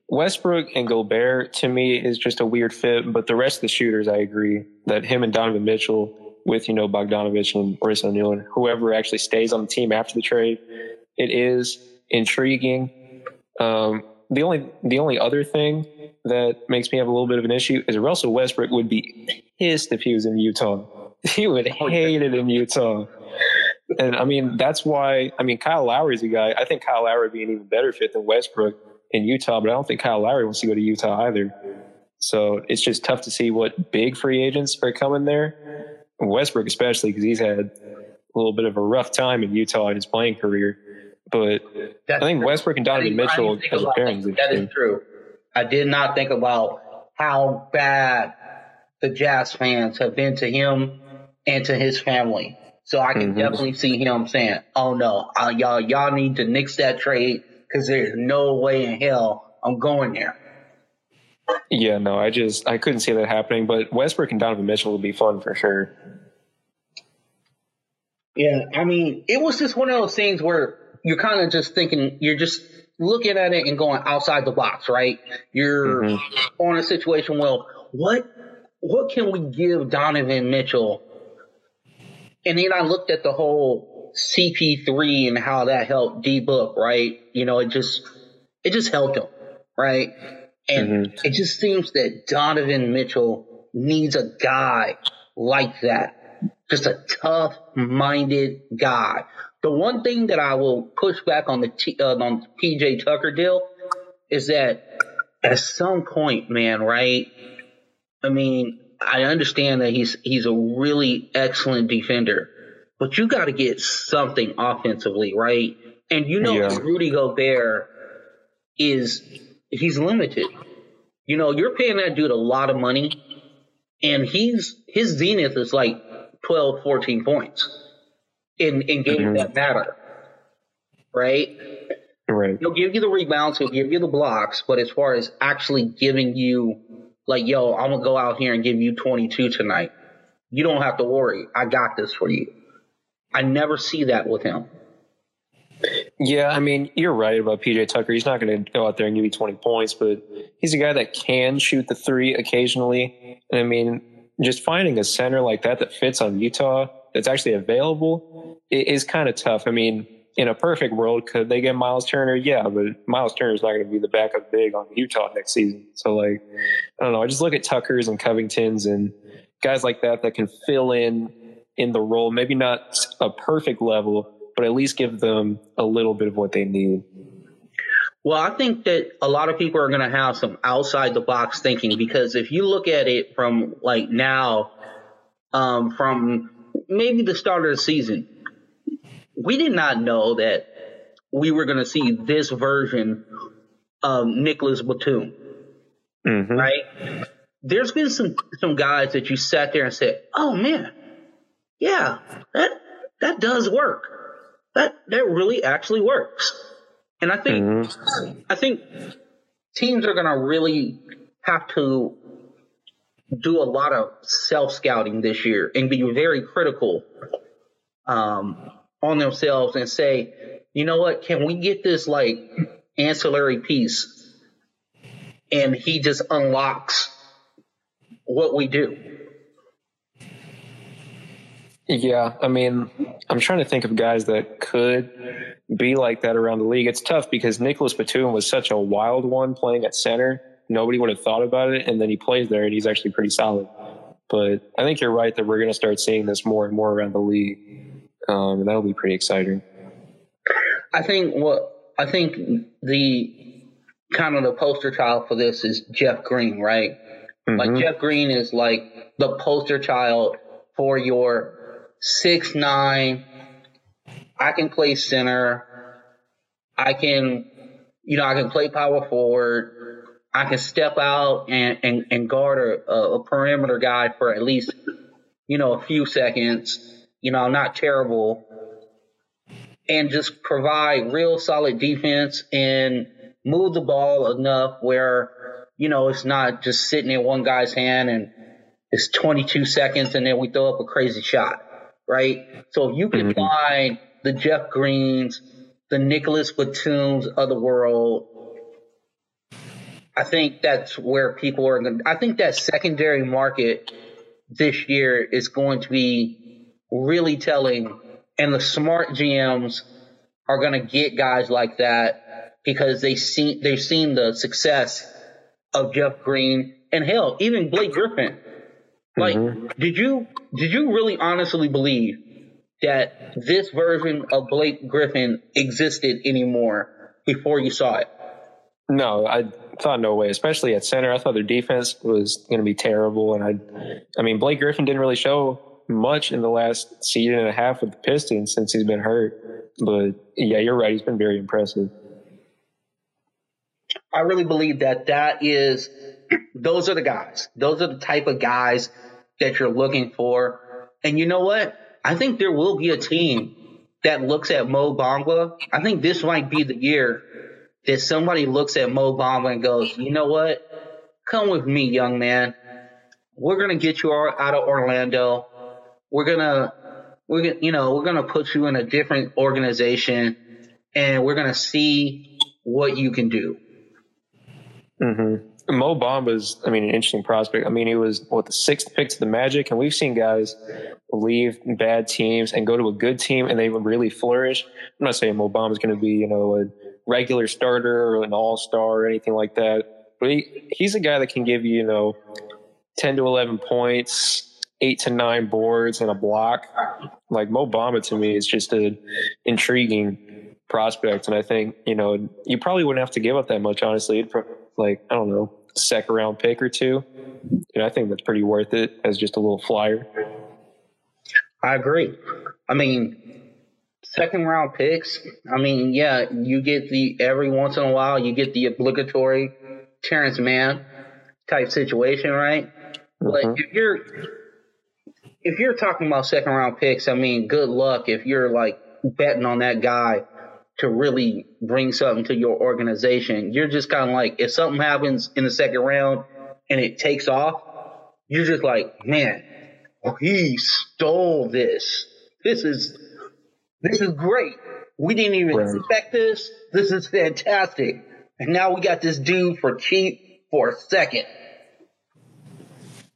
Westbrook and Gobert to me is just a weird fit, but the rest of the shooters, I agree that him and Donovan Mitchell with, you know, Bogdanovich and Royce O'Neale and whoever actually stays on the team after the trade, it is intriguing. Um, the only, the only other thing that makes me have a little bit of an issue is Russell Westbrook would be pissed if he was in Utah. He would oh, hate it in Utah. And I mean, that's why, I mean, Kyle Lowry is a guy, I think Kyle Lowry would be an even better fit than Westbrook in Utah, but I don't think Kyle Lowry wants to go to Utah either. So it's just tough to see what big free agents are coming there. Westbrook, especially, because he's had a little bit of a rough time in Utah in his playing career. But That's I think true. Westbrook and Donovan Mitchell as a pairing That is true. I did not think about how bad the Jazz fans have been to him and to his family. So I can mm-hmm. definitely see him saying, "Oh no, uh, y'all, y'all need to nix that trade because there's no way in hell I'm going there." Yeah, no, I just I couldn't see that happening. But Westbrook and Donovan Mitchell would be fun for sure. Yeah, I mean, it was just one of those things where you're kind of just thinking, you're just looking at it and going outside the box, right? You're mm-hmm. on a situation. Well, what what can we give Donovan Mitchell? And then I looked at the whole CP3 and how that helped D Book, right? You know, it just it just helped him, right? And mm-hmm. it just seems that Donovan Mitchell needs a guy like that. Just a tough minded guy the one thing that I will push back on the T, uh, on PJ Tucker deal is that at some point, man, right? I mean, I understand that he's he's a really excellent defender, but you got to get something offensively, right? And you know, yeah. Rudy Gobert is he's limited. You know, you're paying that dude a lot of money, and he's his zenith is like 12, 14 points in, in games mm-hmm. that matter. right? Right. He'll give you the rebounds, he'll give you the blocks, but as far as actually giving you, like, yo, I'm gonna go out here and give you 22 tonight, you don't have to worry. I got this for you. I never see that with him. Yeah, I mean, you're right about PJ Tucker. He's not going to go out there and give you 20 points, but he's a guy that can shoot the three occasionally. And I mean, just finding a center like that that fits on Utah that's actually available is kind of tough. I mean, in a perfect world, could they get Miles Turner? Yeah, but Miles Turner is not going to be the backup big on Utah next season. So, like, I don't know. I just look at Tucker's and Covington's and guys like that that can fill in in the role. Maybe not a perfect level, but at least give them a little bit of what they need. Well, I think that a lot of people are going to have some outside the box thinking because if you look at it from like now, um, from maybe the start of the season, we did not know that we were going to see this version of Nicolas Batum, Mm-hmm. right? There's been some some guys that you sat there and said, "Oh man, yeah, that that does work. That that really actually works." And I think Mhm. I think teams are going to really have to do a lot of self scouting this year and be very critical um, on themselves and say, you know what, can we get this like ancillary piece? And he just unlocks what we do. Yeah, I mean, I'm trying to think of guys that could be like that around the league. It's tough because Nicolas Batum was such a wild one playing at center. Nobody would have thought about it, and then he plays there, and he's actually pretty solid. But I think you're right that we're going to start seeing this more and more around the league, um, and that'll be pretty exciting. I think what I think the kind of the poster child for this is Jeff Green, right? Like Mhm. Jeff Green is like the poster child for your six nine. I can play center. I can, you know, I can play power forward. I can step out and, and, and guard a, a perimeter guy for at least, you know, a few seconds. You know, I'm not terrible and just provide real solid defense and move the ball enough where, you know, it's not just sitting in one guy's hand and it's 22 seconds and then we throw up a crazy shot, right? So if you can Mhm. find the Jeff Greens, the Nicolas Batums of the world, I think that's where people are going to, I think that secondary market this year is going to be really telling and the smart GMs are going to get guys like that because they see they've seen the success of Jeff Green and hell, even Blake Griffin. Like, Mhm. did you did you really honestly believe that this version of Blake Griffin existed anymore before you saw it? No, I thought no way. Especially at center, I thought their defense was going to be terrible, and I, I mean, Blake Griffin didn't really show much in the last season and a half with the Pistons since he's been hurt. But yeah, you're right. He's been very impressive. I really believe that that is, those are the guys. Those are the type of guys that you're looking for. And you know what? I think there will be a team that looks at Mo Bamba. I think this might be the year that somebody looks at Mo Bamba and goes, you know what? Come with me, young man. We're to get you out of Orlando. We're to, we're gonna, you know, we're to put you in a different organization and we're to see what you can do. Mm-hmm. Mo Bamba's, I mean, an interesting prospect. I mean, he was what the sixth pick to the Magic, and we've seen guys leave bad teams and go to a good team, and they really flourish. I'm not saying Mo Bamba's going to be, you know, a regular starter or an all star or anything like that, but he, he's a guy that can give you, you know, 10 to 11 points, eight to nine boards, and a block. Like Mo Bamba to me is just an intriguing prospect, and I think you know you probably wouldn't have to give up that much, honestly. It'd like I don't know, second round pick or two. Know, I think that's pretty worth it as just a little flyer. I agree. I mean, second round picks. I mean, yeah, you get the every once in a while you get the obligatory Terance Mann type situation, right? But Mhm. if you're if you're talking about second round picks, I mean, good luck if you're like betting on that guy to really bring something to your organization. You're just kind of like, if something happens in the second round and it takes off, you're just like, man, he stole this. This is, this is great. We didn't even right. expect this. This is fantastic. And now we got this dude for cheap for a second.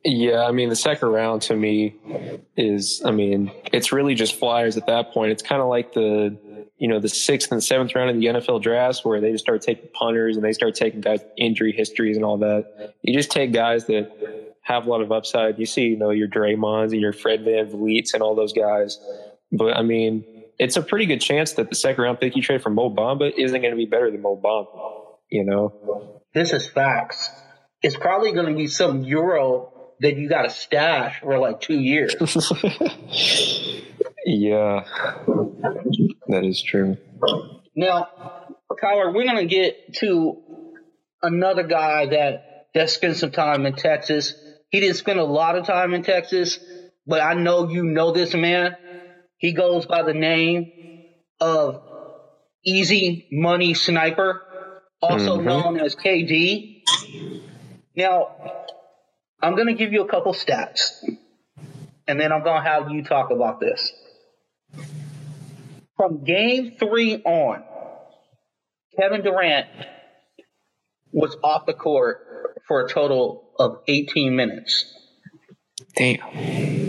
Yeah, I mean, the second round to me is, I mean, it's really just flyers at that point. It's kind of like the, you know, the sixth and seventh round of the NFL drafts where they just start taking punters and they start taking guys injury histories and all that. You just take guys that have a lot of upside. You see, you know, your Draymonds and your Fred VanVleets and all those guys. But I mean, it's a pretty good chance that the second round pick you trade for Mo Bamba isn't going to be better than Mo Bamba, you know? This is facts. It's probably going to be some Euro that you got to stash for like two years. yeah, that is true. Now, Kyler, we're going to get to another guy that that spent some time in Texas. He didn't spend a lot of time in Texas, but I know you know this man. He goes by the name of Easy Money Sniper, also mm-hmm. known as KD. Now, I'm going to give you a couple stats, and then I'm going to have you talk about this. From game three on, Kevin Durant was off the court for a total of 18 minutes. Damn.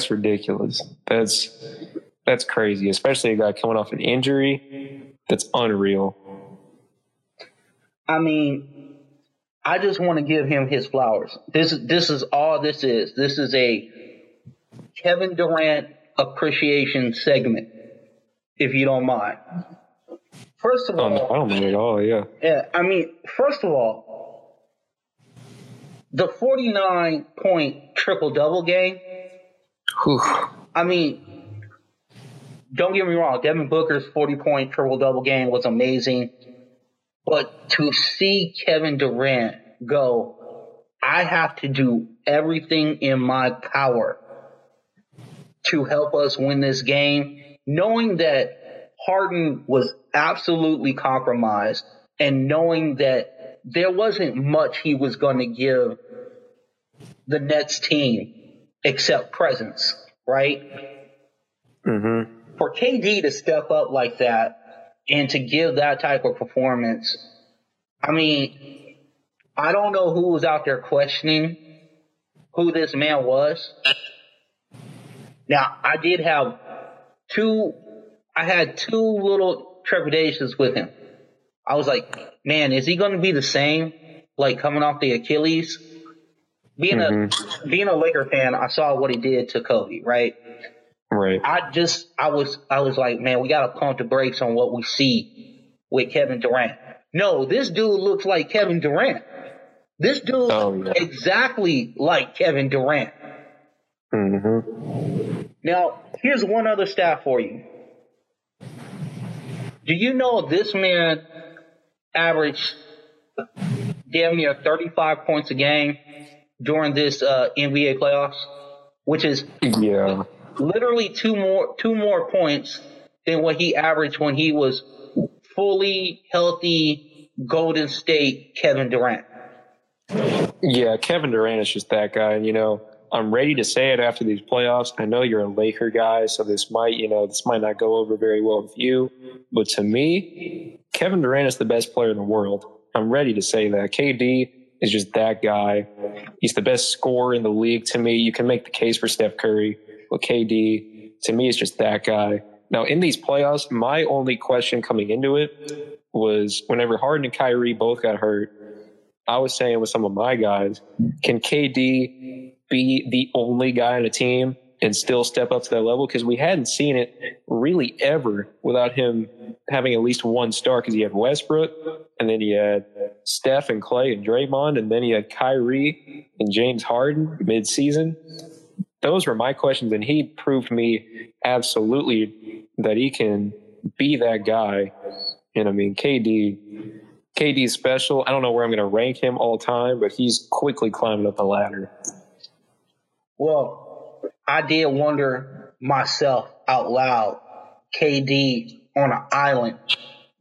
That's ridiculous. That's that's crazy, especially a guy coming off an injury. That's unreal. I mean, I just want to give him his flowers. This this is all this is. This is a Kevin Durant appreciation segment, if you don't mind. First of um, all, I don't mind at all. Yeah. Yeah. I mean, first of all, the forty-nine point triple double game. Whew. I mean, don't get me wrong. Devin Booker's forty point triple double game was amazing. But to see Kevin Durant go, I have to do everything in my power to help us win this game, knowing that Harden was absolutely compromised and knowing that there wasn't much he was going to give the Nets team except presence, right? Mm-hmm. For KD to step up like that and to give that type of performance, I mean, I don't know who was out there questioning who this man was. Now, I did have two, I had two little trepidations with him. I was like, man, is he going to be the same? Like coming off the Achilles? Being mm-hmm. a being a Laker fan, I saw what he did to Kobe, right? Right. I just I was I was like, man, we gotta pump the brakes on what we see with Kevin Durant. No, this dude looks like Kevin Durant. This dude oh, yeah. exactly like Kevin Durant. Mm-hmm. Now, here's one other stat for you. Do you know this man averaged damn near 35 points a game during this uh, NBA playoffs, which is yeah literally two more two more points than what he averaged when he was fully healthy Golden State Kevin Durant. Yeah, Kevin Durant is just that guy. And, you know, I'm ready to say it after these playoffs. I know you're a Laker guy, so this might, you know, this might not go over very well with you. But to me, Kevin Durant is the best player in the world. I'm ready to say that. KD is just that guy. He's the best scorer in the league to me. You can make the case for Steph Curry. But KD, to me, is just that guy. Now, in these playoffs, my only question coming into it was whenever Harden and Kyrie both got hurt, I was saying with some of my guys, can KD be the only guy on a team and still step up to that level? Because we hadn't seen it really ever without him having at least one star. Because he had Westbrook, and then he had Steph and Clay and Draymond, and then he had Kyrie and James Harden mid-season those were my questions, and he proved me absolutely that he can be that guy. And I mean, KD, KD's special. I don't know where I'm going to rank him all time, but he's quickly climbing up the ladder. Well, I did wonder myself out loud KD on an island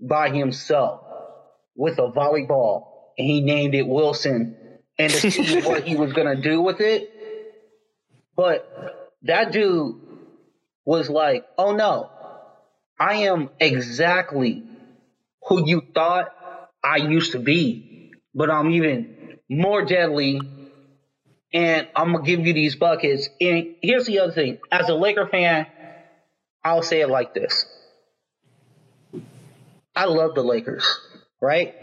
by himself with a volleyball and he named it Wilson and to see what he was going to do with it. But that dude was like, oh no, I am exactly who you thought I used to be, but I'm even more deadly and I'm gonna give you these buckets. And here's the other thing: as a Laker fan, I'll say it like this: I love the Lakers, right?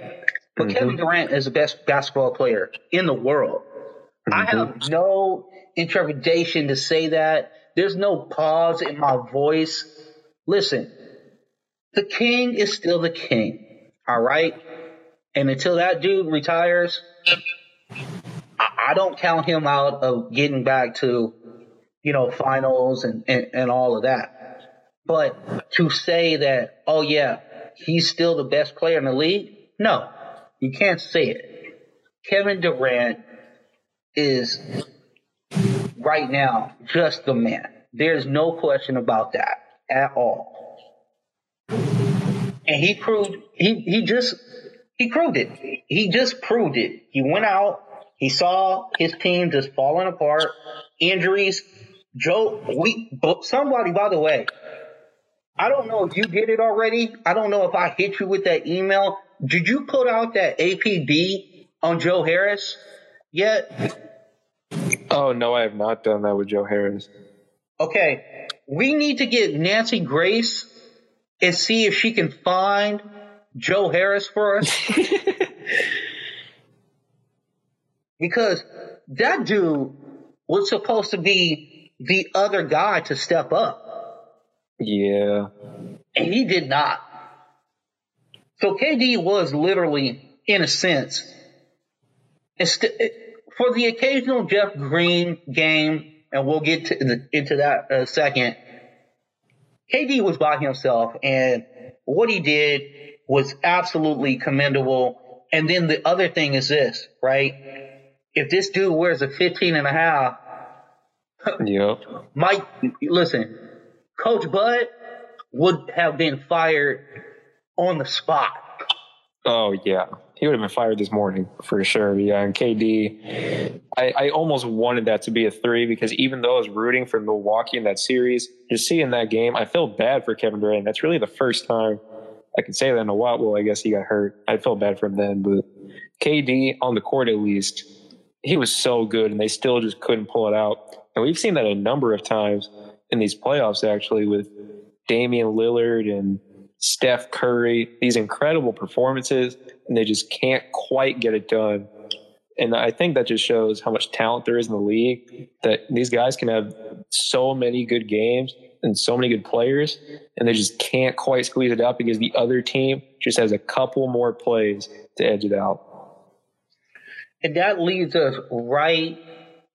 But mm-hmm. Kevin Durant is the best basketball player in the world. Mm-hmm. I have no intrepidation to say that. There's no pause in my voice. Listen, the king is still the king. All right. And until that dude retires, I don't count him out of getting back to, you know, finals and, and, and all of that. But to say that, oh yeah, he's still the best player in the league, no, you can't say it. Kevin Durant is right now just the man. There's no question about that at all. And he proved he he just he proved it. He just proved it. He went out he saw his team just falling apart, injuries. Joe, we, somebody, by the way, I don't know if you did it already. I don't know if I hit you with that email. Did you put out that APB on Joe Harris yet? Oh, no, I have not done that with Joe Harris. Okay. We need to get Nancy Grace and see if she can find Joe Harris for us. because that dude was supposed to be the other guy to step up. Yeah. And he did not. So KD was literally, in a sense, for the occasional Jeff Green game, and we'll get the, into that in a second. KD was by himself, and what he did was absolutely commendable. And then the other thing is this, right? if this dude wears a 15 and a half, yep. Mike, listen, Coach Bud would have been fired on the spot. Oh yeah, he would have been fired this morning for sure. Yeah, and KD, I, I almost wanted that to be a three because even though I was rooting for Milwaukee in that series, just seeing that game, I felt bad for Kevin Durant. That's really the first time I can say that in a while. Well, I guess he got hurt. I felt bad for him then, but KD on the court at least he was so good, and they still just couldn't pull it out. And we've seen that a number of times in these playoffs, actually, with Damian Lillard and Steph Curry. These incredible performances, and they just can't quite get it done. And I think that just shows how much talent there is in the league. That these guys can have so many good games and so many good players, and they just can't quite squeeze it out because the other team just has a couple more plays to edge it out. And that leads us right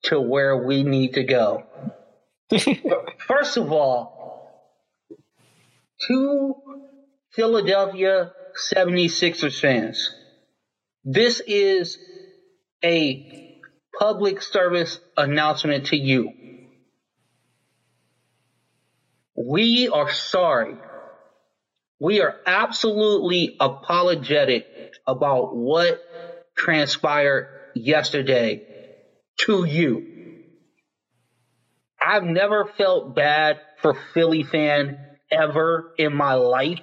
to where we need to go. First of all, to Philadelphia 76ers fans, this is a public service announcement to you. We are sorry. We are absolutely apologetic about what transpired yesterday to you. I've never felt bad for Philly fan ever in my life.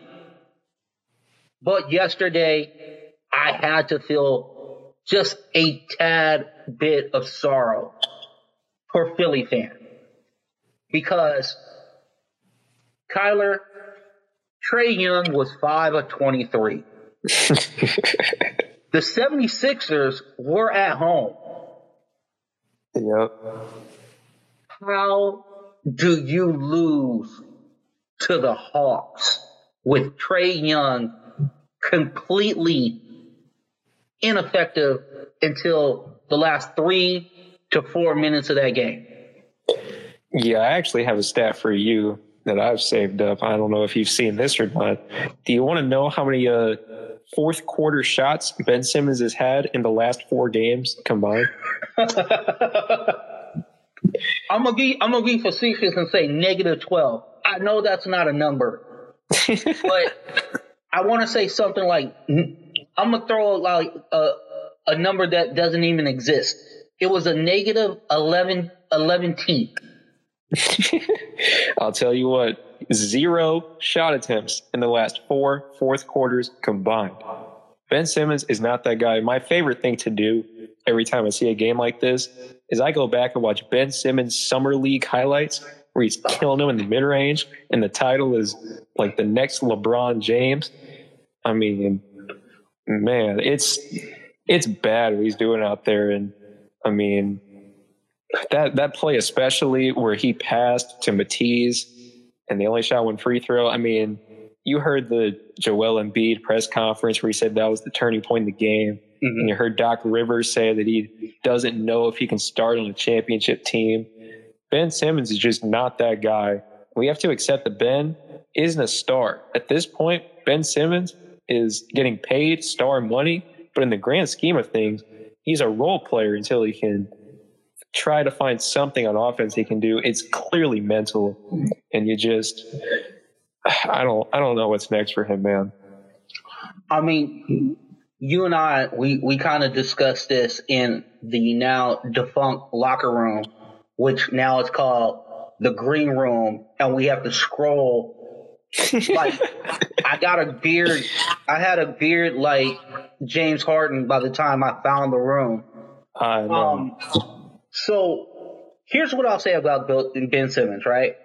But yesterday, I had to feel just a tad bit of sorrow for Philly fan. Because Kyler, Trae Young was 5 of 23. the 76ers were at home. Yep. How do you lose to the Hawks with Trae Young completely ineffective until the last three to four minutes of that game? Yeah, I actually have a stat for you that I've saved up. I don't know if you've seen this or not. Do you want to know how many uh, fourth quarter shots Ben Simmons has had in the last four games combined? I'm gonna be I'm gonna be facetious and say negative twelve. I know that's not a number, but I want to say something like I'm gonna throw like a a number that doesn't even exist. It was a negative 11 11 teeth. I'll tell you what, zero shot attempts in the last four fourth quarters combined. Ben Simmons is not that guy. My favorite thing to do every time I see a game like this is I go back and watch Ben Simmons summer league highlights where he's killing them in the mid range, and the title is like the next LeBron James. I mean, man, it's it's bad what he's doing out there, and I mean that that play especially where he passed to Matisse and they only shot one free throw. I mean, you heard the Joel Embiid press conference where he said that was the turning point in the game. Mm-hmm. And you heard Doc Rivers say that he doesn't know if he can start on a championship team. Ben Simmons is just not that guy. We have to accept that Ben isn't a star. At this point, Ben Simmons is getting paid star money, but in the grand scheme of things, he's a role player until he can try to find something on offense he can do. It's clearly mental, and you just I don't I don't know what's next for him, man. I mean, you and I we we kind of discussed this in the now defunct locker room, which now is called the green room, and we have to scroll. like I got a beard. I had a beard like James Harden by the time I found the room. I know. Um, so here's what I'll say about Ben Simmons, right?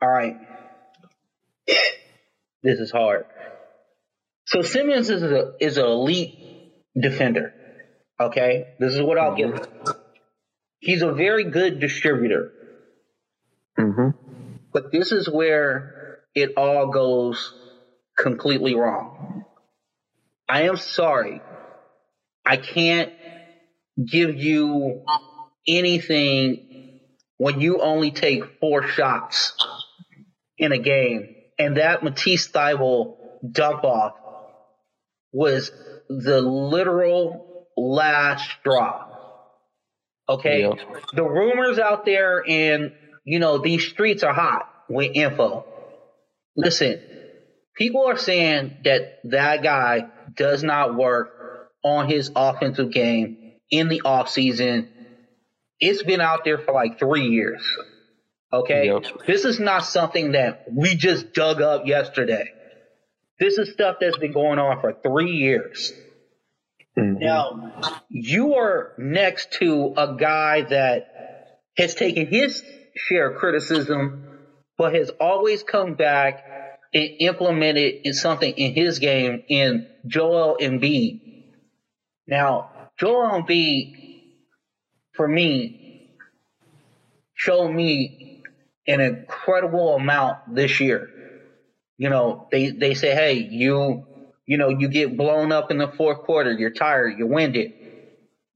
All right. This is hard. So Simmons is a is an elite defender. Okay, this is what I'll give him. He's a very good distributor. Mm-hmm. But this is where it all goes completely wrong. I am sorry. I can't give you anything when you only take four shots in a game. And that Matisse Thybulle dump off was the literal last straw. Okay. The rumors out there and, you know, these streets are hot with info. Listen, people are saying that that guy does not work on his offensive game in the offseason it's been out there for like three years. Okay. Yep. This is not something that we just dug up yesterday. This is stuff that's been going on for three years. Mm-hmm. Now, you are next to a guy that has taken his share of criticism, but has always come back and implemented in something in his game in Joel Embiid. Now, Joel Embiid for me, showed me an incredible amount this year. You know, they, they say, hey, you, you know, you get blown up in the fourth quarter, you're tired, you're winded.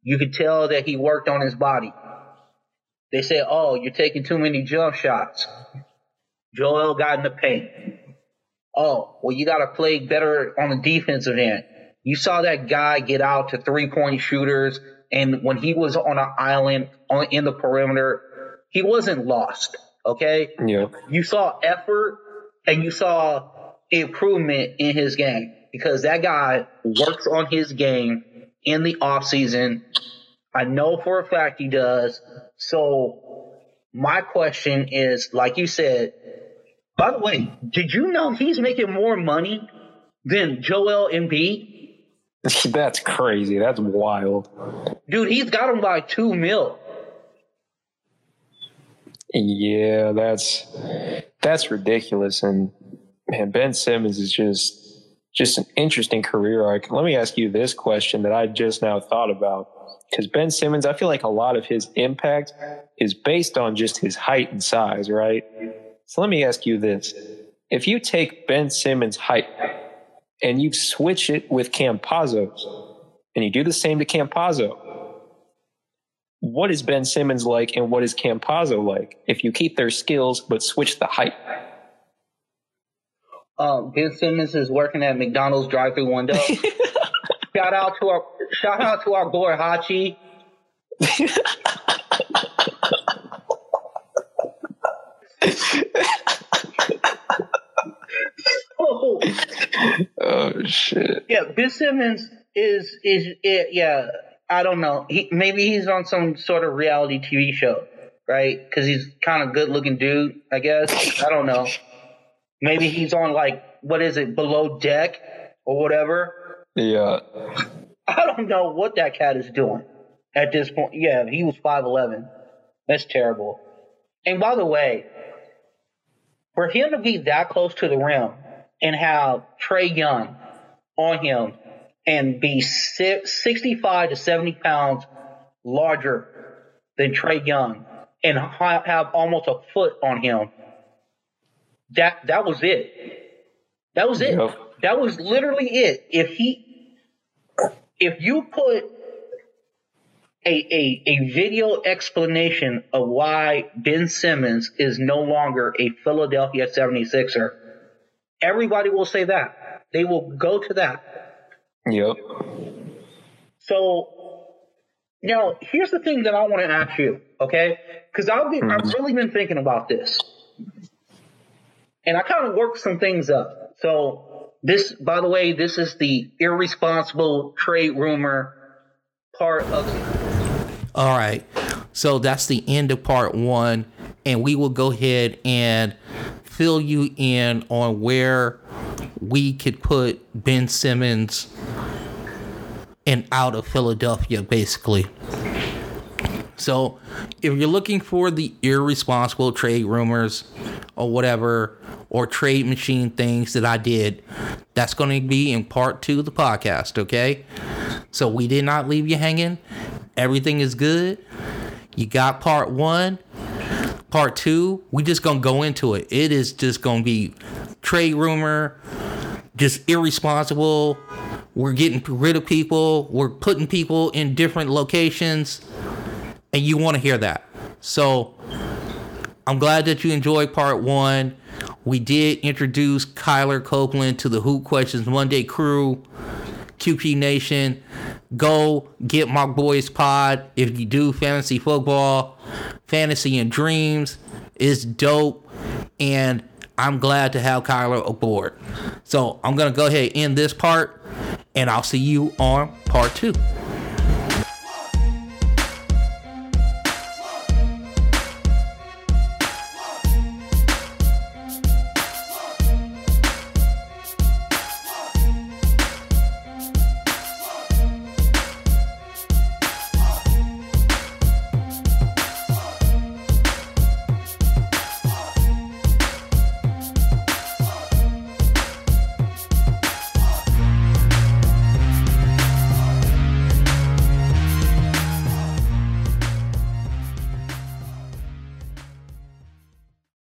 You could tell that he worked on his body. They say, oh, you're taking too many jump shots. Joel got in the paint. Oh, well, you got to play better on the defensive end. You saw that guy get out to three point shooters and when he was on an island on, in the perimeter, he wasn't lost. Okay. Yeah. You saw effort and you saw improvement in his game because that guy works on his game in the off season. I know for a fact he does. So my question is, like you said, by the way, did you know he's making more money than Joel Embiid? That's crazy. That's wild. Dude, he's got him by two mil. Yeah, that's that's ridiculous. And man, Ben Simmons is just just an interesting career arc. Let me ask you this question that I just now thought about. Because Ben Simmons, I feel like a lot of his impact is based on just his height and size, right? So let me ask you this. If you take Ben Simmons' height and you switch it with Campazzo, and you do the same to Campazzo, what is Ben Simmons like and what is Campazzo like if you keep their skills but switch the height? Uh, ben Simmons is working at McDonald's drive-through window. shout out to our shout out to our boy Hachi. oh, oh shit. yeah, Ben Simmons is is it, yeah. I don't know. He maybe he's on some sort of reality TV show, right? Because he's kind of good looking dude. I guess I don't know. Maybe he's on like what is it, Below Deck or whatever. Yeah. I don't know what that cat is doing at this point. Yeah, he was five eleven. That's terrible. And by the way, for him to be that close to the rim and have Trae Young on him and be 65 to 70 pounds larger than Trae Young and ha- have almost a foot on him, that that was it. That was it. Yep. That was literally it. If he, if you put a, a, a video explanation of why Ben Simmons is no longer a Philadelphia 76er, everybody will say that. They will go to that. Yep. So now here's the thing that I want to ask you, okay? Because I've been, I've mm-hmm. really been thinking about this, and I kind of worked some things up. So this, by the way, this is the irresponsible trade rumor part of it. All right. So that's the end of part one. And we will go ahead and fill you in on where we could put Ben Simmons and out of Philadelphia, basically. So if you're looking for the irresponsible trade rumors or whatever, or trade machine things that I did, that's going to be in part two of the podcast, okay? So we did not leave you hanging. Everything is good. You got part one. Part two, we just gonna go into it. It is just gonna be trade rumor, just irresponsible. We're getting rid of people. We're putting people in different locations, and you want to hear that. So I'm glad that you enjoyed part one. We did introduce Kyler Copeland to the Hoop Questions Monday crew. QP Nation, go get my boys pod if you do fantasy football. Fantasy and Dreams is dope, and I'm glad to have Kyler aboard. So I'm gonna go ahead and end this part, and I'll see you on part two.